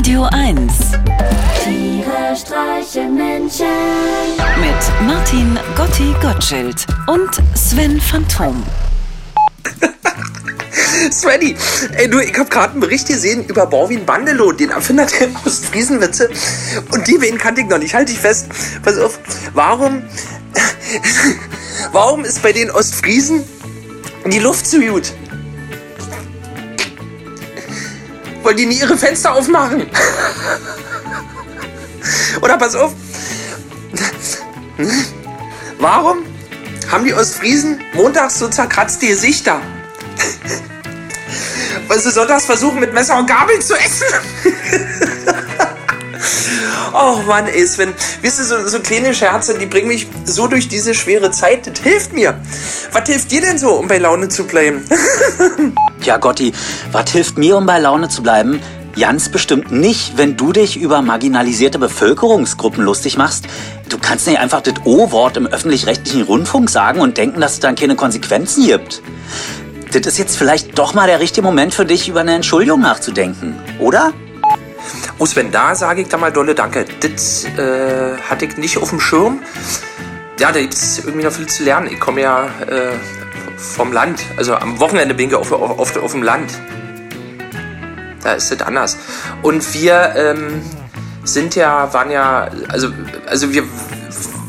Radio 1 Tiere streichen Menschen. mit Martin Gotti Gottschild und Sven Phantom. Svenny, ey du, ich hab gerade einen Bericht gesehen über Borwin Bandelow, den Erfinder der Ostfriesenwitze. Und die wen kannte ich noch nicht. Halt dich fest. Pass auf. Warum, warum ist bei den Ostfriesen die Luft zu gut? Wollen die nie ihre Fenster aufmachen? Oder pass auf. Warum haben die Ostfriesen montags so zerkratzte Gesichter? Weil sie sonntags versuchen, mit Messer und Gabel zu essen. oh Mann, ey, Sven. Wisst ihr, so, so kleine Scherze, die bringen mich so durch diese schwere Zeit. Das hilft mir. Was hilft dir denn so, um bei Laune zu bleiben? Ja, Gotti, was hilft mir, um bei Laune zu bleiben? Ganz bestimmt nicht, wenn du dich über marginalisierte Bevölkerungsgruppen lustig machst. Du kannst nicht einfach das O-Wort im öffentlich-rechtlichen Rundfunk sagen und denken, dass es dann keine Konsequenzen gibt. Das ist jetzt vielleicht doch mal der richtige Moment für dich, über eine Entschuldigung nachzudenken, oder? Oh Sven, da sage ich da mal dolle Danke. Das äh, hatte ich nicht auf dem Schirm. Ja, da gibt es irgendwie noch viel zu lernen. Ich komme ja äh, vom Land. Also am Wochenende bin ich auf, auf, auf, auf dem Land. Da ist es anders. Und wir ähm, sind ja, waren ja, also, also wir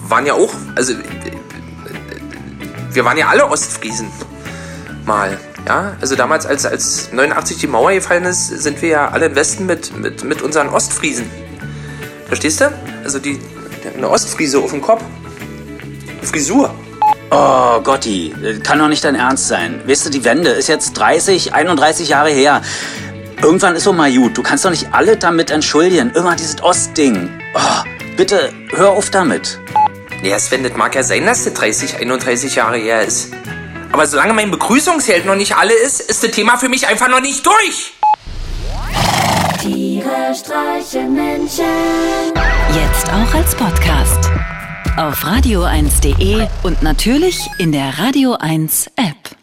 waren ja auch, also äh, wir waren ja alle Ostfriesen mal. Ja, also damals, als, als 89 die Mauer gefallen ist, sind wir ja alle im Westen mit, mit, mit unseren Ostfriesen. Verstehst du? Also die, eine Ostfriese auf dem Kopf. Frisur. Oh, Gotti, das kann doch nicht dein Ernst sein. Weißt du, die Wende ist jetzt 30, 31 Jahre her. Irgendwann ist so mal gut. Du kannst doch nicht alle damit entschuldigen. Immer dieses Ostding. Oh, bitte, hör auf damit. Ja, Sven, das mag ja sein, dass das 30, 31 Jahre her ist. Aber solange mein Begrüßungsheld noch nicht alle ist, ist das Thema für mich einfach noch nicht durch. Tiere streichen Menschen. Jetzt auch als Podcast. Auf radio1.de und natürlich in der Radio 1 App.